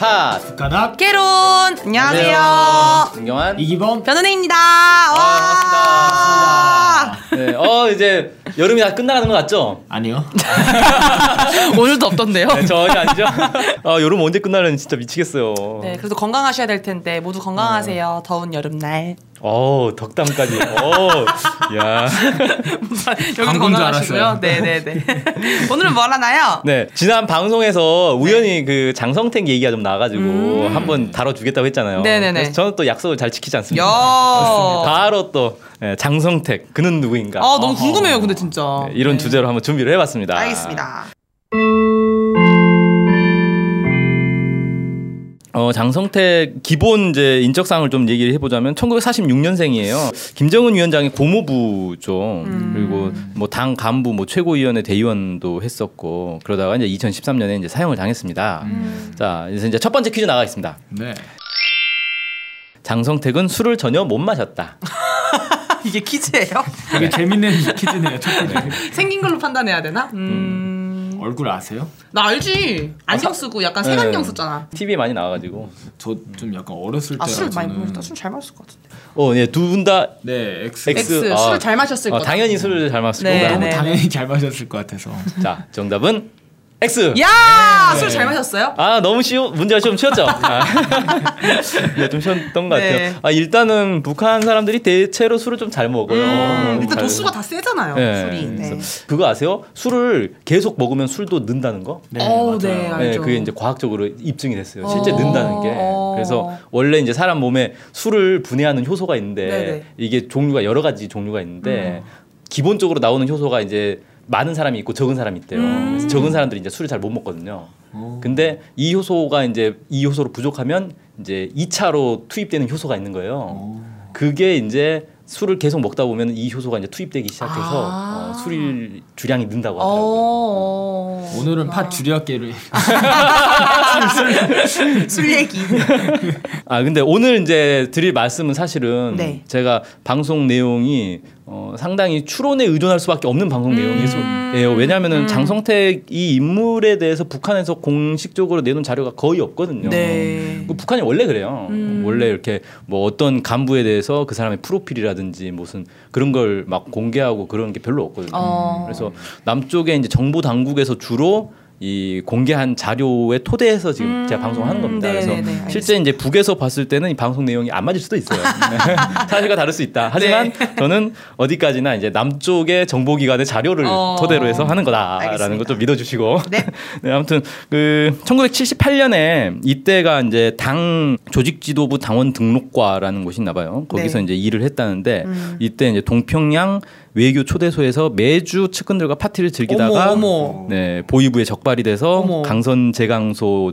팟 가닥 깨론 안녕하세요. 김경환 이기범 변은혜입니다. 아, 와. 반갑습니다. 네, 어 이제 여름이 다 끝나가는 것 같죠? 아니요 오늘도 없던데요. 네, 전혀 아니죠? 아 여름 언제 끝나는 진짜 미치겠어요. 네, 그래도 건강하셔야 될 텐데 모두 건강하세요. 더운 여름날. 어 덕담까지. 어, 야. 여기도 건강하시고요. 알았어요. 네, 네, 네. 오늘은 뭐 하나요? 네 지난 방송에서 우연히 그 장성택 얘기가 좀 나와가지고 음. 한번 다뤄주겠다고 했잖아요. 네네네. 그래서 저는 또 약속을 잘 지키지 않습니다. 야. 바로 또 예, 장성택 그는 누구인가? 아, 너무. 궁금해요. 근데 진짜. 네, 이런 네. 주제로 한번 준비를 해봤습니다. 알겠습니다. 어, 장성택 기본 이제 인적사항을 좀 얘기를 해보자면 1946년생이에요. 김정은 위원장의 고모부죠. 음. 그리고 뭐 당 간부, 뭐 최고위원회 대의원도 했었고 그러다가 이제 2013년에 이제 사형을 당했습니다. 음. 자, 그래서 이제 첫 번째 퀴즈 나가겠습니다. 네 장성택은 술을 전혀 못 마셨다. 이게 퀴즈예요? 되게 재밌는 퀴즈네요 첫 번째 생긴 걸로 판단해야 되나? 음. 얼굴 아세요? 나 알지. 안경 쓰고 약간 색안경 네. 썼잖아. TV에 많이 나와가지고. 저 좀 약간 어렸을 아, 때라 술 많이 먹었다. 술잘 마셨을 것 같은데. 어, 예, 두분 다 네 X, X. X, 아, 술을 잘 마셨을 어, 거다. 당연히 술을 잘 마시고. 네, 너무 네. 당연히 잘 마셨을 것 같아서 자, 정답은 X. 야, 네. 술잘 마셨어요? 아 너무 쉬워 문제가 좀 쉬웠죠. 아. 네, 좀 쉬웠던 것 같아요. 네. 아 일단은 북한 사람들이 대체로 술을 좀 잘 먹어요. 음, 일단 잘- 도수가 다 세잖아요. 네. 술이. 네. 그거 아세요? 술을 계속 먹으면 술도 는다는 거? 네 어, 맞아요 네, 네, 알죠. 그게 이제 과학적으로 입증이 됐어요. 실제 어. 는다는 게. 어. 그래서 원래 이제 사람 몸에 술을 분해하는 효소가 있는데 네네. 이게 종류가 여러 가지 종류가 있는데 음. 기본적으로 나오는 효소가 이제 많은 사람이 있고 적은 사람이 있대요. 음. 그래서 적은 사람들이 이제 술을 잘 못 먹거든요. 오. 근데 이 효소가 이제 이 효소로 부족하면 이제 2차로 투입되는 효소가 있는 거예요. 오. 그게 이제 술을 계속 먹다 보면 이 효소가 이제 투입되기 시작해서 아. 어, 술 주량이 는다고 하더라고요. 어. 오늘은 팥 줄여기를 술 얘기. 아 근데 오늘 이제 드릴 말씀은 사실은 네. 제가 방송 내용이 어, 상당히 추론에 의존할 수밖에 없는 방송 내용이에요. 왜냐하면은 음. 장성택 이 인물에 대해서 북한에서 공식적으로 내놓은 자료가 거의 없거든요. 네. 그 북한이 원래 그래요. 음. 원래 이렇게 뭐 어떤 간부에 대해서 그 사람의 프로필이라든지 무슨 그런 걸 막 공개하고 그런 게 별로 없거든요. 어. 그래서 남쪽에 이제 정보 당국에서 주로 이 공개한 자료에 토대해서 지금 음. 제가 방송하는 겁니다. 네네네, 그래서 알겠습니다. 실제 이제 북에서 봤을 때는 이 방송 내용이 안 맞을 수도 있어요. 사실과 다를 수 있다. 하지만 네. 저는 어디까지나 이제 남쪽의 정보기관의 자료를 어. 토대로 해서 하는 거다라는 알겠습니다. 것좀 믿어주시고. 네. 네, 아무튼 그 1978년에 이때가 이제 당 조직지도부 당원 등록과라는 곳이 있나 봐요. 거기서 네. 이제 일을 했다는데 음. 이때 이제 동평양 외교 초대소에서 매주 측근들과 파티를 즐기다가 어머, 어머. 네, 보위부에 적발이 돼서 어머. 강선 재강소로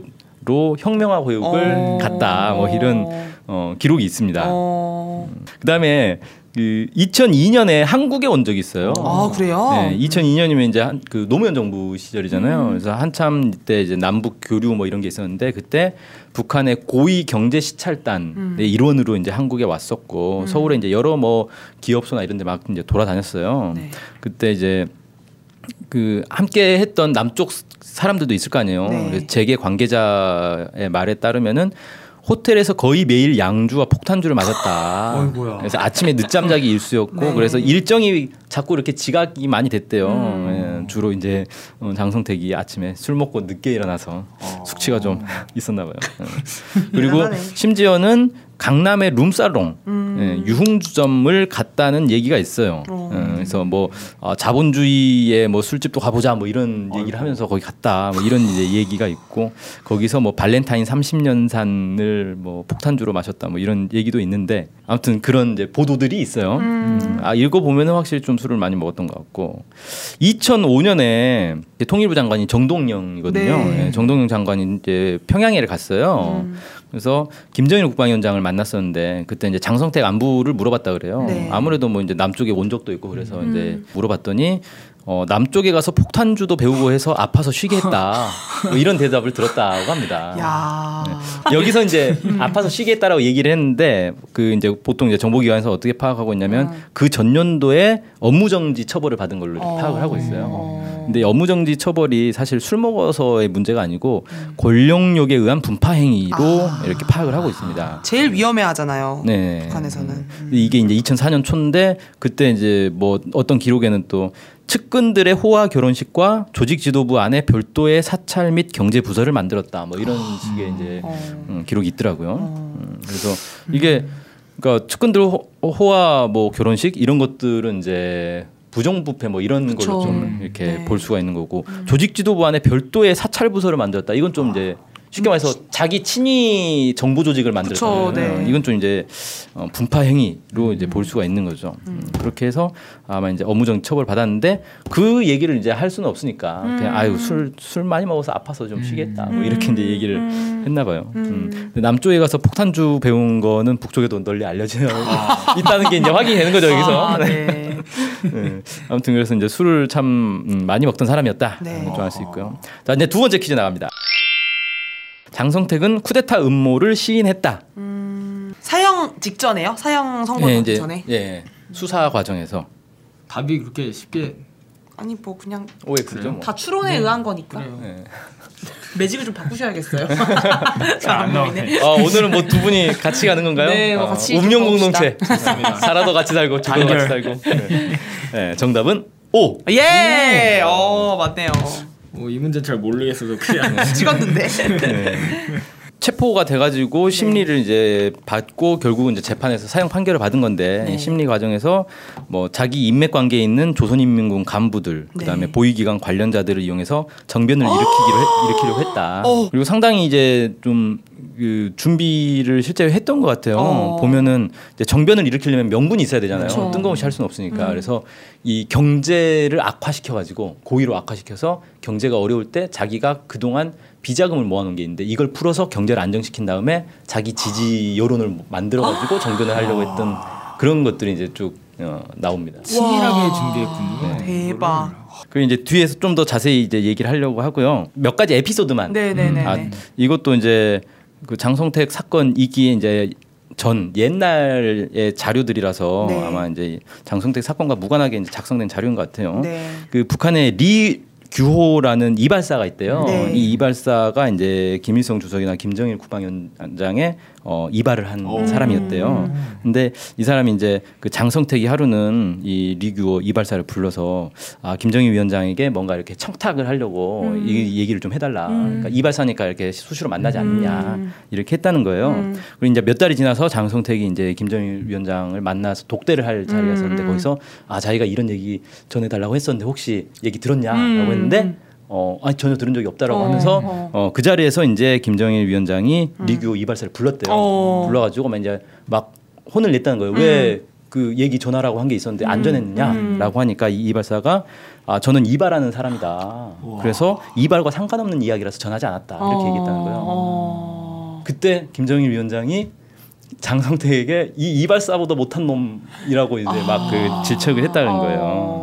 혁명화 교육을 어. 갔다. 뭐 이런 어, 기록이 있습니다. 어. 그다음에 그 2002년에 한국에 온 적이 있어요. 아, 그래요? 네, 2002년이면 이제 한, 그 노무현 정부 시절이잖아요. 음. 그래서 한참 이때 이제 남북 교류 뭐 이런 게 있었는데 그때 북한의 고위 경제 시찰단 음. 의 일원으로 이제 한국에 왔었고 서울에 이제 여러 뭐 기업소나 이런 데 막 이제 돌아다녔어요. 네. 그때 이제 그 함께 했던 남쪽 사람들도 있을 거 아니에요. 네. 재계 관계자의 말에 따르면은 호텔에서 거의 매일 양주와 폭탄주를. 어이구야. 그래서 아침에 늦잠 자기 일수였고 네. 그래서 일정이 자꾸 이렇게 지각이 많이 됐대요. 음. 예, 주로 이제 어, 장성택이 아침에 술 먹고 늦게 일어나서 어. 숙취가 좀 있었나 봐요. 예. 그리고. 심지어는 강남의 룸살롱 음. 예, 유흥주점을 갔다는 얘기가 있어요. 어. 예, 그래서 뭐 어, 자본주의의 뭐 술집도 가보자 뭐 이런 얘기를 하면서 거기 갔다 뭐 이런 이제 얘기가 있고 거기서 뭐 발렌타인 30년산을 뭐 폭탄주로 마셨다 뭐 이런 얘기도 있는데 아무튼 그런 이제 보도들이 있어요. 음, 아 읽어 보면은 확실히 좀 술을 많이 먹었던 것 같고 2005년에 통일부 장관이 정동영이거든요. 네. 예, 정동영 장관이 이제 평양에를 갔어요. 음. 그래서 김정일 국방위원장을 만났었는데 그때 이제 장성택 안부를 물어봤다 그래요. 네. 아무래도 뭐 이제 남쪽에 온 적도 있고 그래서 음. 이제 물어봤더니 어, 남쪽에 가서 폭탄주도 배우고 해서 아파서 쉬게 했다. 뭐 이런 대답을 들었다고 합니다. 야. 네. 여기서 이제 아파서 쉬게 했다라고 얘기를 했는데 그 이제 보통 이제 정보기관에서 어떻게 파악하고 있냐면 음. 그 전년도에 업무정지 처벌을 받은 걸로 어. 파악을 하고 있어요. 어. 근데 업무정지 처벌이 사실 술 먹어서의 문제가 아니고 권력욕에 의한 분파 행위로 아. 이렇게 파악을 하고 있습니다. 제일 위험해하잖아요. 네. 북한에서는. 음. 이게 이제 2004년 초인데 그때 이제 뭐 어떤 기록에는 또 측근들의 호화 결혼식과 조직 지도부 안에 별도의 사찰 및 경제 부서를 만들었다. 뭐 이런 식의 이제 어. 음, 기록이 있더라고요. 음, 그래서 이게 그러니까 측근들 호, 호화 뭐 결혼식 이런 것들은 이제 부정부패 뭐 이런 그쵸. 걸로 좀 이렇게 네. 음. 볼 수가 있는 거고 조직 지도부 안에 별도의 사찰 부서를 만들었다. 이건 좀 이제 쉽게 말해서 자기 친위 정보 조직을 만들었다. 네. 이건 좀 이제 어, 분파 행위로 이제 볼 수가 있는 거죠. 음, 그렇게 해서 아마 이제 업무정 처벌 받았는데 그 얘기를 이제 할 수는 없으니까 그냥 아유 술술 많이 먹어서 아파서 좀 쉬겠다. 뭐 이렇게 이제 얘기를 했나 봐요. 음. 남쪽에 가서 폭탄주 배운 거는 북쪽에도 널리 알려져 있다는 게 이제 확인이 되는 거죠 여기서. 아, 네. 네. 네. 아무튼 그래서 이제 술을 참 음, 많이 먹던 사람이었다. 네. 좀 알 수 있고요. 자 이제 두 번째 퀴즈 나갑니다. 장성택은 쿠데타 음모를 시인했다. 사형 직전에요? 사형 선고 예, 전에? 예, 수사 과정에서 답이 그렇게 쉽게 아니 뭐 그냥 OX죠. 뭐. 다 추론에 의한 거니까 그래요. 예. 매직을 좀 바꾸셔야겠어요. 잘안 나오네. 아, 오늘은 뭐 두 분이 같이 가는 건가요? 네, 뭐 아, 같이 좀 운명 가봅시다. 공동체. 살아도 같이 살고 죽어도 같이 살고. 네. 네, 정답은 O. 예, 어 맞네요. 어, 이 문제 잘 모르겠어서 그냥 찍었는데. 체포가 돼가지고 심리를 이제 받고 결국은 이제 재판에서 사형 판결을 받은 건데 네. 이 심리 과정에서 뭐 자기 인맥 관계에 있는 조선인민군 간부들 그다음에 네. 보위기관 관련자들을 이용해서 정변을 일으키기로 했, 일으키려고 했다. 어. 그리고 상당히 이제 좀 그 준비를 실제로 했던 것 같아요. 어. 보면은 이제 정변을 일으키려면 명분이 있어야 되잖아요. 그쵸. 뜬금없이 할 수는 없으니까. 음. 그래서 이 경제를 악화시켜 가지고 고의로 악화시켜서 경제가 어려울 때 자기가 그동안 비자금을 모아놓은 게 있는데 이걸 풀어서 경제를 안정시킨 다음에 자기 지지 여론을 만들어 가지고 정변을 하려고 했던 그런 것들이 이제 쭉 어, 나옵니다. 치밀하게 준비했군요. 대박. 그리고 이제 뒤에서 좀 더 자세히 이제 얘기를 하려고 하고요. 몇 가지 에피소드만 네네네. 아, 이것도 이제 그 장성택 사건 이기에 이제 전 옛날의 자료들이라서 네. 아마 이제 장성택 사건과 무관하게 이제 작성된 자료인 것 같아요. 네. 그 북한의 리 규호라는 이발사가 있대요. 네. 이 이발사가 이제 김일성 주석이나 김정일 국방위원장의 어, 이발을 한 오. 사람이었대요. 근데 이 사람이 이제 그 장성택이 하루는 이 리규호 이발사를 불러서 아 김정일 위원장에게 뭔가 이렇게 청탁을 하려고 음. 이 얘기를 좀 해달라. 그러니까 이발사니까 이렇게 수시로 만나지 않느냐 음. 이렇게 했다는 거예요. 음. 그리고 이제 몇 달이 지나서 장성택이 이제 김정일 위원장을 만나서 독대를 할 자리가 있었는데 음. 거기서 아 자기가 이런 얘기 전해달라고 했었는데 혹시 얘기 들었냐라고 음. 했는데 어 아니 전혀 들은 적이 없다라고 어, 하면서 어. 어 그 자리에서 이제 김정일 위원장이 리규 이발사를 불렀대요. 어. 불러가지고 막 이제 막 혼을 냈다는 거예요. 왜그 얘기 전하라고 한 게 있었는데 안 전했느냐라고 하니까 이 이발사가 아 저는 이발하는 사람이다. 그래서 이발과 상관없는 이야기라서 전하지 않았다 이렇게 얘기했다는 거예요. 어. 그때 김정일 위원장이 장성택에게 이 이발사보다 못한 놈이라고 이제 막그 질책을 했다는 거예요.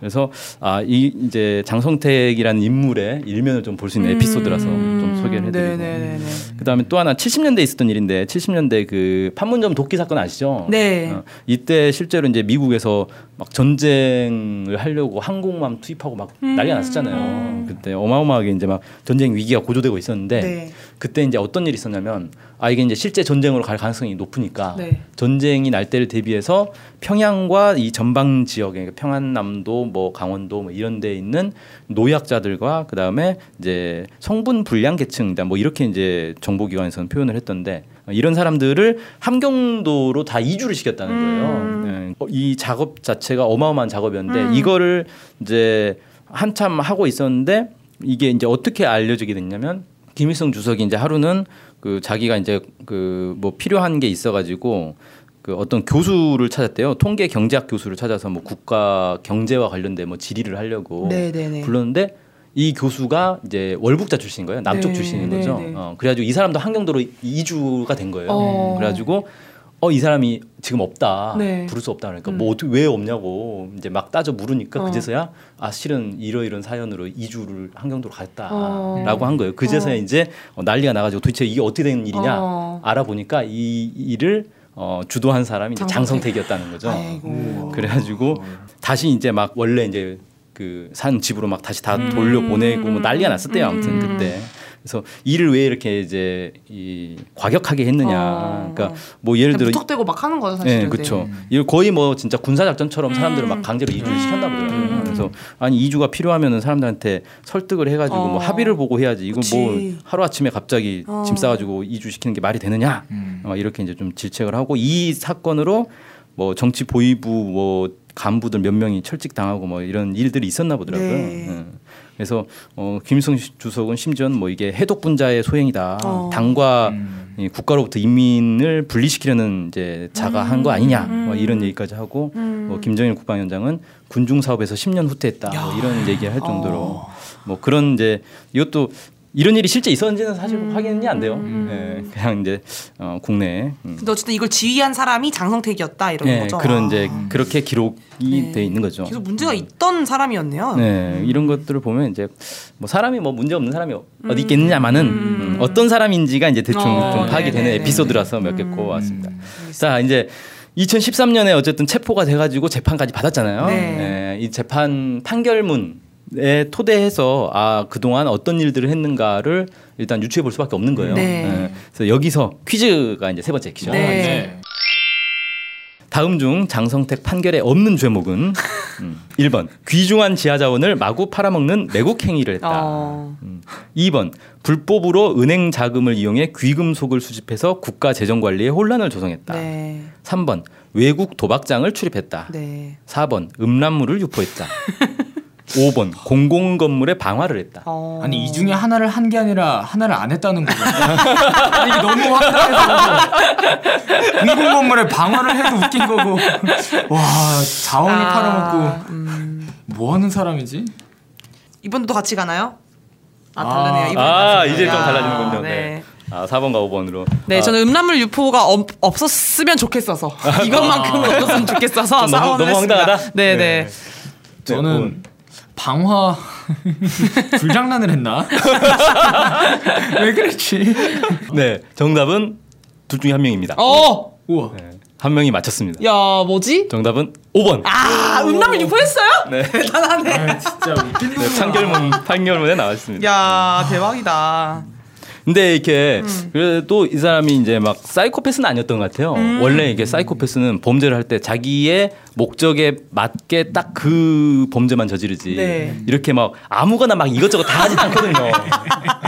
어. 음. 그래서 아 이 이제 장성택이라는 인물의 일면을 좀 볼 수 있는 에피소드라서 좀 소개를 해드리고. 그다음에 또 하나 70년대에 있었던 일인데 70년대 그 판문점 도끼 사건 아시죠? 네. 어, 이때 실제로 이제 미국에서 막 전쟁을 하려고 항공모함 투입하고 막 음. 난리가 났었잖아요. 그때 어마어마하게 이제 막 전쟁 위기가 고조되고 있었는데 네. 그때 이제 어떤 일이 있었냐면 아 이게 이제 실제 전쟁으로 갈 가능성이 높으니까 네. 전쟁이 날 때를 대비해서 평양과 이 전방 지역에 그러니까 평안남도 뭐 강원도 뭐 이런 데에 있는 노약자들과 그다음에 이제 성분 불량 계층이다 뭐 이렇게 이제 정 보기관에서는 표현을 했던데 이런 사람들을 함경도로 다 이주를 시켰다는 거예요. 예. 어, 이 작업 자체가 어마어마한 작업이었는데 이거를 이제 한참 하고 있었는데 이게 이제 어떻게 알려지게 됐냐면 김일성 주석이 이제 하루는 그 자기가 이제 그 뭐 필요한 게 있어가지고 그 어떤 교수를 찾았대요. 통계 경제학 교수를 찾아서 뭐 국가 경제와 관련된 뭐 질의를 하려고 네네네. 불렀는데 이 교수가 이제 월북자 출신인 거예요. 남쪽 네, 출신인 네, 거죠. 네. 어, 그래가지고 이 사람도 한경도로 이주가 된 거예요. 어. 그래가지고 어 이 사람이 지금 없다 네. 부를 수 없다 그러니까 음. 뭐 어떻게 왜 없냐고 이제 막 따져 물으니까 어. 그제서야 아 실은 이러이런 사연으로 이주를 한경도로 갔다라고 어. 한 거예요. 그제서야 어. 이제 어, 난리가 나가지고 도대체 이게 어떻게 된 일이냐 어. 알아보니까 이 일을 어, 주도한 사람이 이제 장성택. 장성택이었다는 거죠. 아이고. 그래가지고 다시 이제 막 원래 이제 그 산 집으로 막 다시 다 돌려 보내고 뭐 난리가 났을 때요 아무튼 음. 그때 그래서 일을 왜 이렇게 이제 이 과격하게 했느냐 어. 그러니까 뭐 예를 들어 무턱대고 막 하는 거죠 사실은. 네, 그렇죠. 이거 거의 뭐 진짜 군사 작전처럼 사람들을 음. 막 강제로 이주를 시켰나 보더라고요. 음. 그래서 아니 이주가 필요하면은 사람들한테 설득을 해 가지고 어. 뭐 합의를 보고 해야지. 이거 뭐 그치. 하루 아침에 갑자기 어. 짐 싸 가지고 이주 시키는 게 말이 되느냐? 음. 어, 이렇게 이제 좀 질책을 하고 이 사건으로 뭐 정치 보위부 뭐 간부들 몇 명이 철직 당하고 뭐 이런 일들이 있었나 보더라고요. 네. 예. 그래서 어, 김일성 주석은 심지어는 뭐 이게 해독 분자의 소행이다. 어. 당과 음. 이 국가로부터 인민을 분리시키려는 이제 자가한 거 아니냐 뭐 이런 얘기까지 하고 음. 뭐 김정일 국방위원장은 군중 사업에서 10년 후퇴했다 뭐 이런 얘기를 할 정도로 어. 뭐 그런 이제 이것도 이런 일이 실제 있었는지는 사실 음. 확인이 안 돼요. 예, 그냥 이제 어, 국내에 음. 근데 어쨌든 이걸 지휘한 사람이 장성택이었다 이런 예, 거죠. 그런 이제 아. 그렇게 기록이 네. 돼 있는 거죠. 계속 문제가 있던 사람이었네요. 네, 이런 것들을 보면 이제 뭐 사람이 뭐 문제 없는 사람이 어디 있겠느냐마는 음, 어떤 사람인지가 이제 대충 어, 좀 파악이 되는 네네네. 에피소드라서 몇 개 꼽아왔습니다. 음. 자 이제 2013년에 어쨌든 체포가 돼가지고 재판까지 받았잖아요. 네. 예, 이 재판 판결문 에 토대해서 아 그동안 어떤 일들을 했는가를 일단 유추해 볼 수밖에 없는 거예요. 네. 예, 그래서 여기서 퀴즈가 이제 세 번째 퀴즈. 네. 네. 다음 중 장성택 판결에 없는 죄목은 음, 1번 귀중한 지하 자원을 마구 팔아먹는 매국 행위를 했다. 어. 음, 2번 불법으로 은행 자금을 이용해 귀금속을 수집해서 국가 재정 관리에 혼란을 조성했다. 네. 3번 외국 도박장을 출입했다. 네. 4번 음란물을 유포했다. 5번 공공 건물에 방화를 했다. 어. 아니 이 중에 하나를 한 게 아니라 하나를 안 했다는 거죠. 이게 너무 황당해서 공공 건물에 방화를 해도 웃긴 거고 와 자원을 아, 팔아먹고 음. 뭐 하는 사람이지? 이번도 같이 가나요? 아 아. 이번엔 아 같이 이제 좀 가요. 달라지는군요. 네. 네. 아 4번과 5번으로. 네, 아, 저는 음란물 유포가 없, 없었으면 좋겠어서 이것만큼은 없었으면 좋겠어서 좀 너무- 너무 했습니다. 황당하다? 네, 네. 네. 저는 방화 불장난을 했나? 왜 그랬지? 네 정답은 둘 중에 한 명입니다. 어, 우와. 네, 한 명이 맞췄습니다. 야 뭐지? 정답은 5번. 아, 음란물 유포했어요? 네. 대단하네. 아, 진짜 웃긴 네. 판결문 판결문에 나와 있습니다. 야 대박이다. 근데 이렇게 음. 그래도 이 사람이 이제 막 사이코패스는 아니었던 것 같아요. 음. 원래 이게 사이코패스는 범죄를 할 때 자기의 목적에 맞게 딱 그 범죄만 저지르지. 네. 이렇게 막 아무거나 막 이것저것 다 하지 않거든요.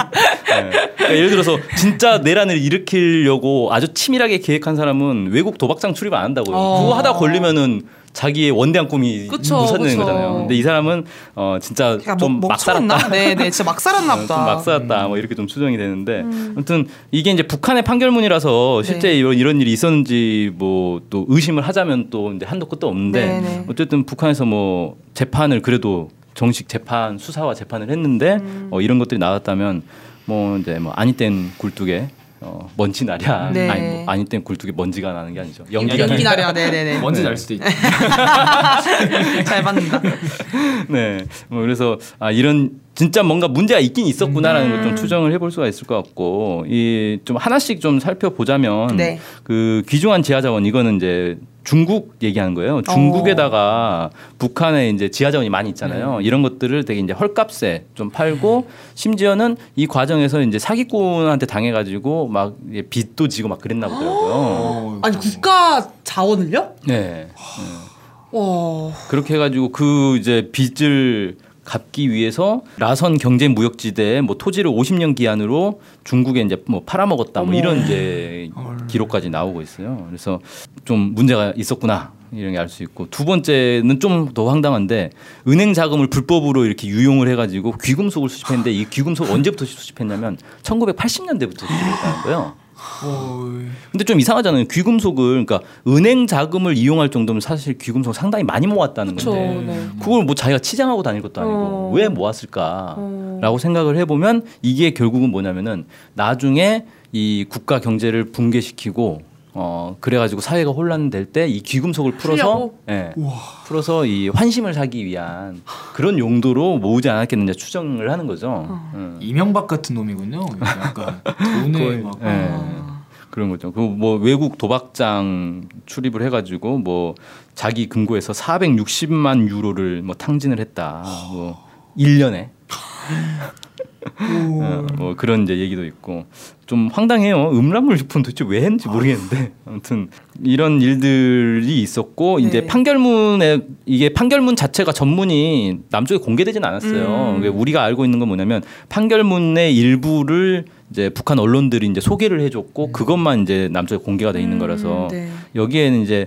네. 그러니까 예를 들어서 진짜 내란을 일으키려고 아주 치밀하게 계획한 사람은 외국 도박장 출입 안 한다고요. 어. 그거 하다 걸리면은 자기의 원대한 꿈이 무산되는. 거잖아요. 근데 이 사람은 어 진짜 좀 뭐, 막 살았다. 네, 네, 진짜 막 살았나 어, 보다. 좀막 쌓았다 뭐 이렇게 좀 추정이 되는데 음. 아무튼 이게 이제 북한의 판결문이라서 실제 네. 이런, 이런 일이 있었는지 뭐 또 의심을 하자면 또 이제 한도 끝도 없는데 네, 네. 어쨌든 북한에서 뭐 재판을 그래도 정식 재판 수사와 재판을 했는데 음. 어, 이런 것들이 나왔다면 뭐 이제 뭐 아니 땐 굴뚝에 어, 먼지 나랴 네. 아니 뭐 아니 땐 굴뚝에 먼지가 나는 게 아니죠 연기가 연기 나는 나려, 네, 네, 네. 먼지 날 수도 있지. 잘 받는다. 네. 뭐 그래서 아 이런 진짜 뭔가 문제가 있긴 있었구나라는 걸 음. 좀 추정을 해볼 수가 있을 것 같고 이 좀 하나씩 좀 살펴보자면 네. 그 귀중한 지하자원 이거는 이제 중국 얘기하는 거예요. 중국에다가 북한에 이제 지하자원이 많이 있잖아요. 이런 것들을 되게 이제 헐값에 좀 팔고 심지어는 이 과정에서 이제 사기꾼한테 당해가지고 막 빚도 지고 막 그랬나 보더라고요. 어, 아니 국가 자원을요? 네. 와. 그렇게 해가지고 그 이제 빚을 갚기 위해서 라선 경제 무역지대에 뭐 토지를 50년 기한으로 중국에 이제 뭐 팔아먹었다 뭐. 이런 이제 기록까지 나오고 있어요. 그래서 좀 문제가 있었구나 이런 게 알 수 있고 두 번째는 좀 더 황당한데 은행 자금을 불법으로 이렇게 유용을 해가지고 귀금속을 수집했는데 이 귀금속 언제부터 수집했냐면 1980년대부터 수집했다는 거예요. 어, 근데 좀 이상하잖아요. 귀금속을 그러니까 은행 자금을 이용할 정도면 사실 귀금속 상당히 많이 모았다는 그렇죠. 건데 네. 그걸 뭐 자기가 치장하고 다닐 것도 아니고 어. 왜 모았을까라고 어. 생각을 해보면 이게 결국은 뭐냐면은 나중에 이 국가 경제를 붕괴시키고 어 그래가지고 사회가 혼란될 때 이 귀금속을 풀어서? 예 풀어서 이 환심을 사기 위한 그런 용도로 모으지 않았겠느냐 추정을 하는 거죠. 어. 음. 이명박 같은 놈이군요. 약간 돈에 막 예. 아. 그런 거죠. 그 뭐 외국 도박장 출입을 해가지고 뭐 자기 금고에서 460만 유로를 뭐 탕진을 했다. 뭐 1년에. 어, 뭐 그런 이제 얘기도 있고 좀 황당해요. 음란물 유포는 도대체 왜 했는지 모르겠는데 아무튼 이런 일들이 있었고 네. 이제 판결문에 이게 판결문 자체가 전문이 남쪽에 공개되지는 않았어요. 음. 우리가 알고 있는 건 뭐냐면 판결문의 일부를 이제 북한 언론들이 이제 소개를 해줬고 그것만 이제 남쪽에 공개가 돼 있는 거라서 음, 네. 여기에는 이제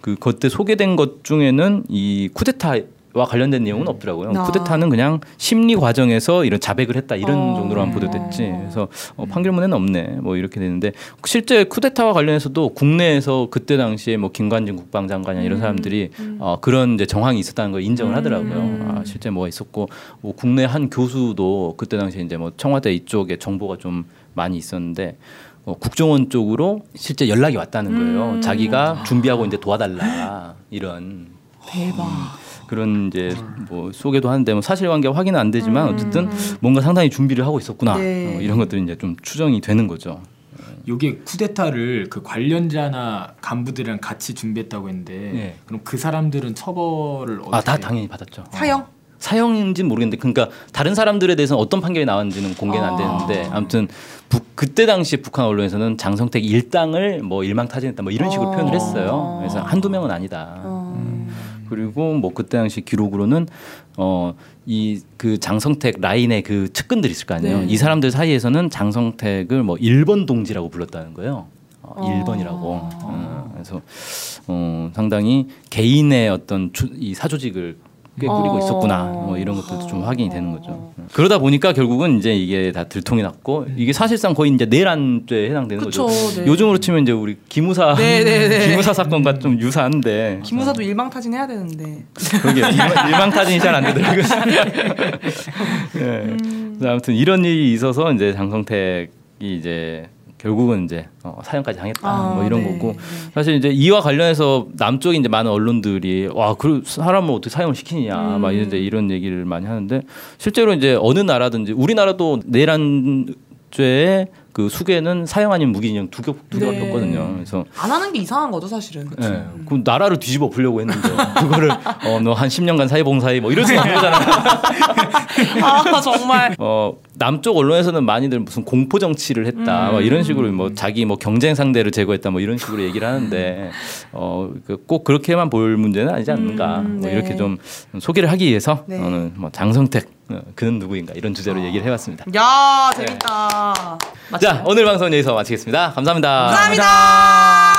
그 그때 소개된 것 중에는 이 쿠데타와 관련된 내용은 없더라고요. 아. 쿠데타는 그냥 심리 과정에서 이런 자백을 했다 이런 어. 정도로만 보도됐지. 그래서 어, 판결문에는 없네. 뭐 이렇게 되는데 실제 쿠데타와 관련해서도 국내에서 그때 당시에 뭐 김관진 국방장관이나 이런 사람들이 어, 그런 이제 정황이 있었다는 걸 인정을 하더라고요. 아, 실제 뭐가 있었고 뭐 국내 한 교수도 그때 당시에 이제 뭐 청와대 이쪽에 정보가 좀 많이 있었는데 어, 국정원 쪽으로 실제 연락이 왔다는 거예요. 자기가 준비하고 이제 도와달라 이런 대박. 그런 이제 뭐 소개도 하는데 뭐 사실관계 확인은 안 되지만 어쨌든 뭔가 상당히 준비를 하고 있었구나 네. 어, 이런 것들이 이제 좀 추정이 되는 거죠. 요게 쿠데타를 그 관련자나 간부들이랑 같이 준비했다고 했는데 예. 그럼 그 사람들은 처벌을 어떻게 아다 당연히 받았죠. 사형? 사형인지는 모르겠는데 그러니까 다른 사람들에 대해서는 어떤 판결이 나왔는지는 공개는 안 아. 되는데 아 무튼 북, 그때 당시 북한 언론에서는 장성택 일당을 뭐 일망타진했다 뭐 이런 식으로 어. 표현을 했어요. 그래서 한두 명은 아니다. 어. 그리고 뭐 그때 당시 기록으로는 어 이 그 장성택 라인의 그 측근들 있을 거 아니에요. 네. 이 사람들 사이에서는 장성택을 뭐 1번 동지라고 불렀다는 거예요. 어, 어. 1번이라고. 어, 그래서 어 상당히 개인의 어떤 주, 이 사조직을 꽤 꾸리고 어. 있었구나. 뭐 이런 것들도 좀 확인이 되는 거죠. 그러다 보니까 결국은 이제 이게 다 들통이 났고 이게 사실상 거의 이제 내란죄에 해당되는 그쵸, 거죠. 네. 요즘으로 치면 이제 우리 기무사 네, 네, 네. 기무사 사건과 좀 유사한데 김무사도 일망타진 해야 되는데. 그게 일망, 일망타진이 잘 안 되더라고요. 예. 음. 그래서 아무튼 이런 일이 있어서 이제 장성택이 이제 결국은 이제 어, 사형까지 당했다 아, 뭐 이런 네, 거고 네. 사실 이제 이와 관련해서 남쪽에 이제 많은 언론들이 와그 사람을 어떻게 사형을 시키느냐 음. 막 이런 이런 얘기를 많이 하는데 실제로 이제 어느 나라든지 우리나라도 내란죄의 그 수괴는 사형 아닌 무기징역 두, 개- 개밖에 네. 없거든요. 그래서 안 하는 게 이상한 거죠, 사실은. 예. 그 나라를 뒤집어 보려고 했는데 그거를 어 너 한 10년간 사회봉사해 뭐 이럴 수가 없는 거잖아. 아, 정말. 어 남쪽 언론에서는 많이들 무슨 공포 정치를 했다 뭐 이런 식으로 뭐 자기 뭐 경쟁 상대를 제거했다 뭐 이런 식으로 얘기를 하는데 어꼭 그렇게만 볼 문제는 아니지 않는가 음, 뭐 네. 이렇게 좀 소개를 하기 위해서 네. 오늘 뭐 장성택 어, 그는 누구인가 이런 주제로 얘기를 해봤습니다. 야, 재밌다. 자 오늘 방송 여기서 마치겠습니다 감사합니다. 감사합니다.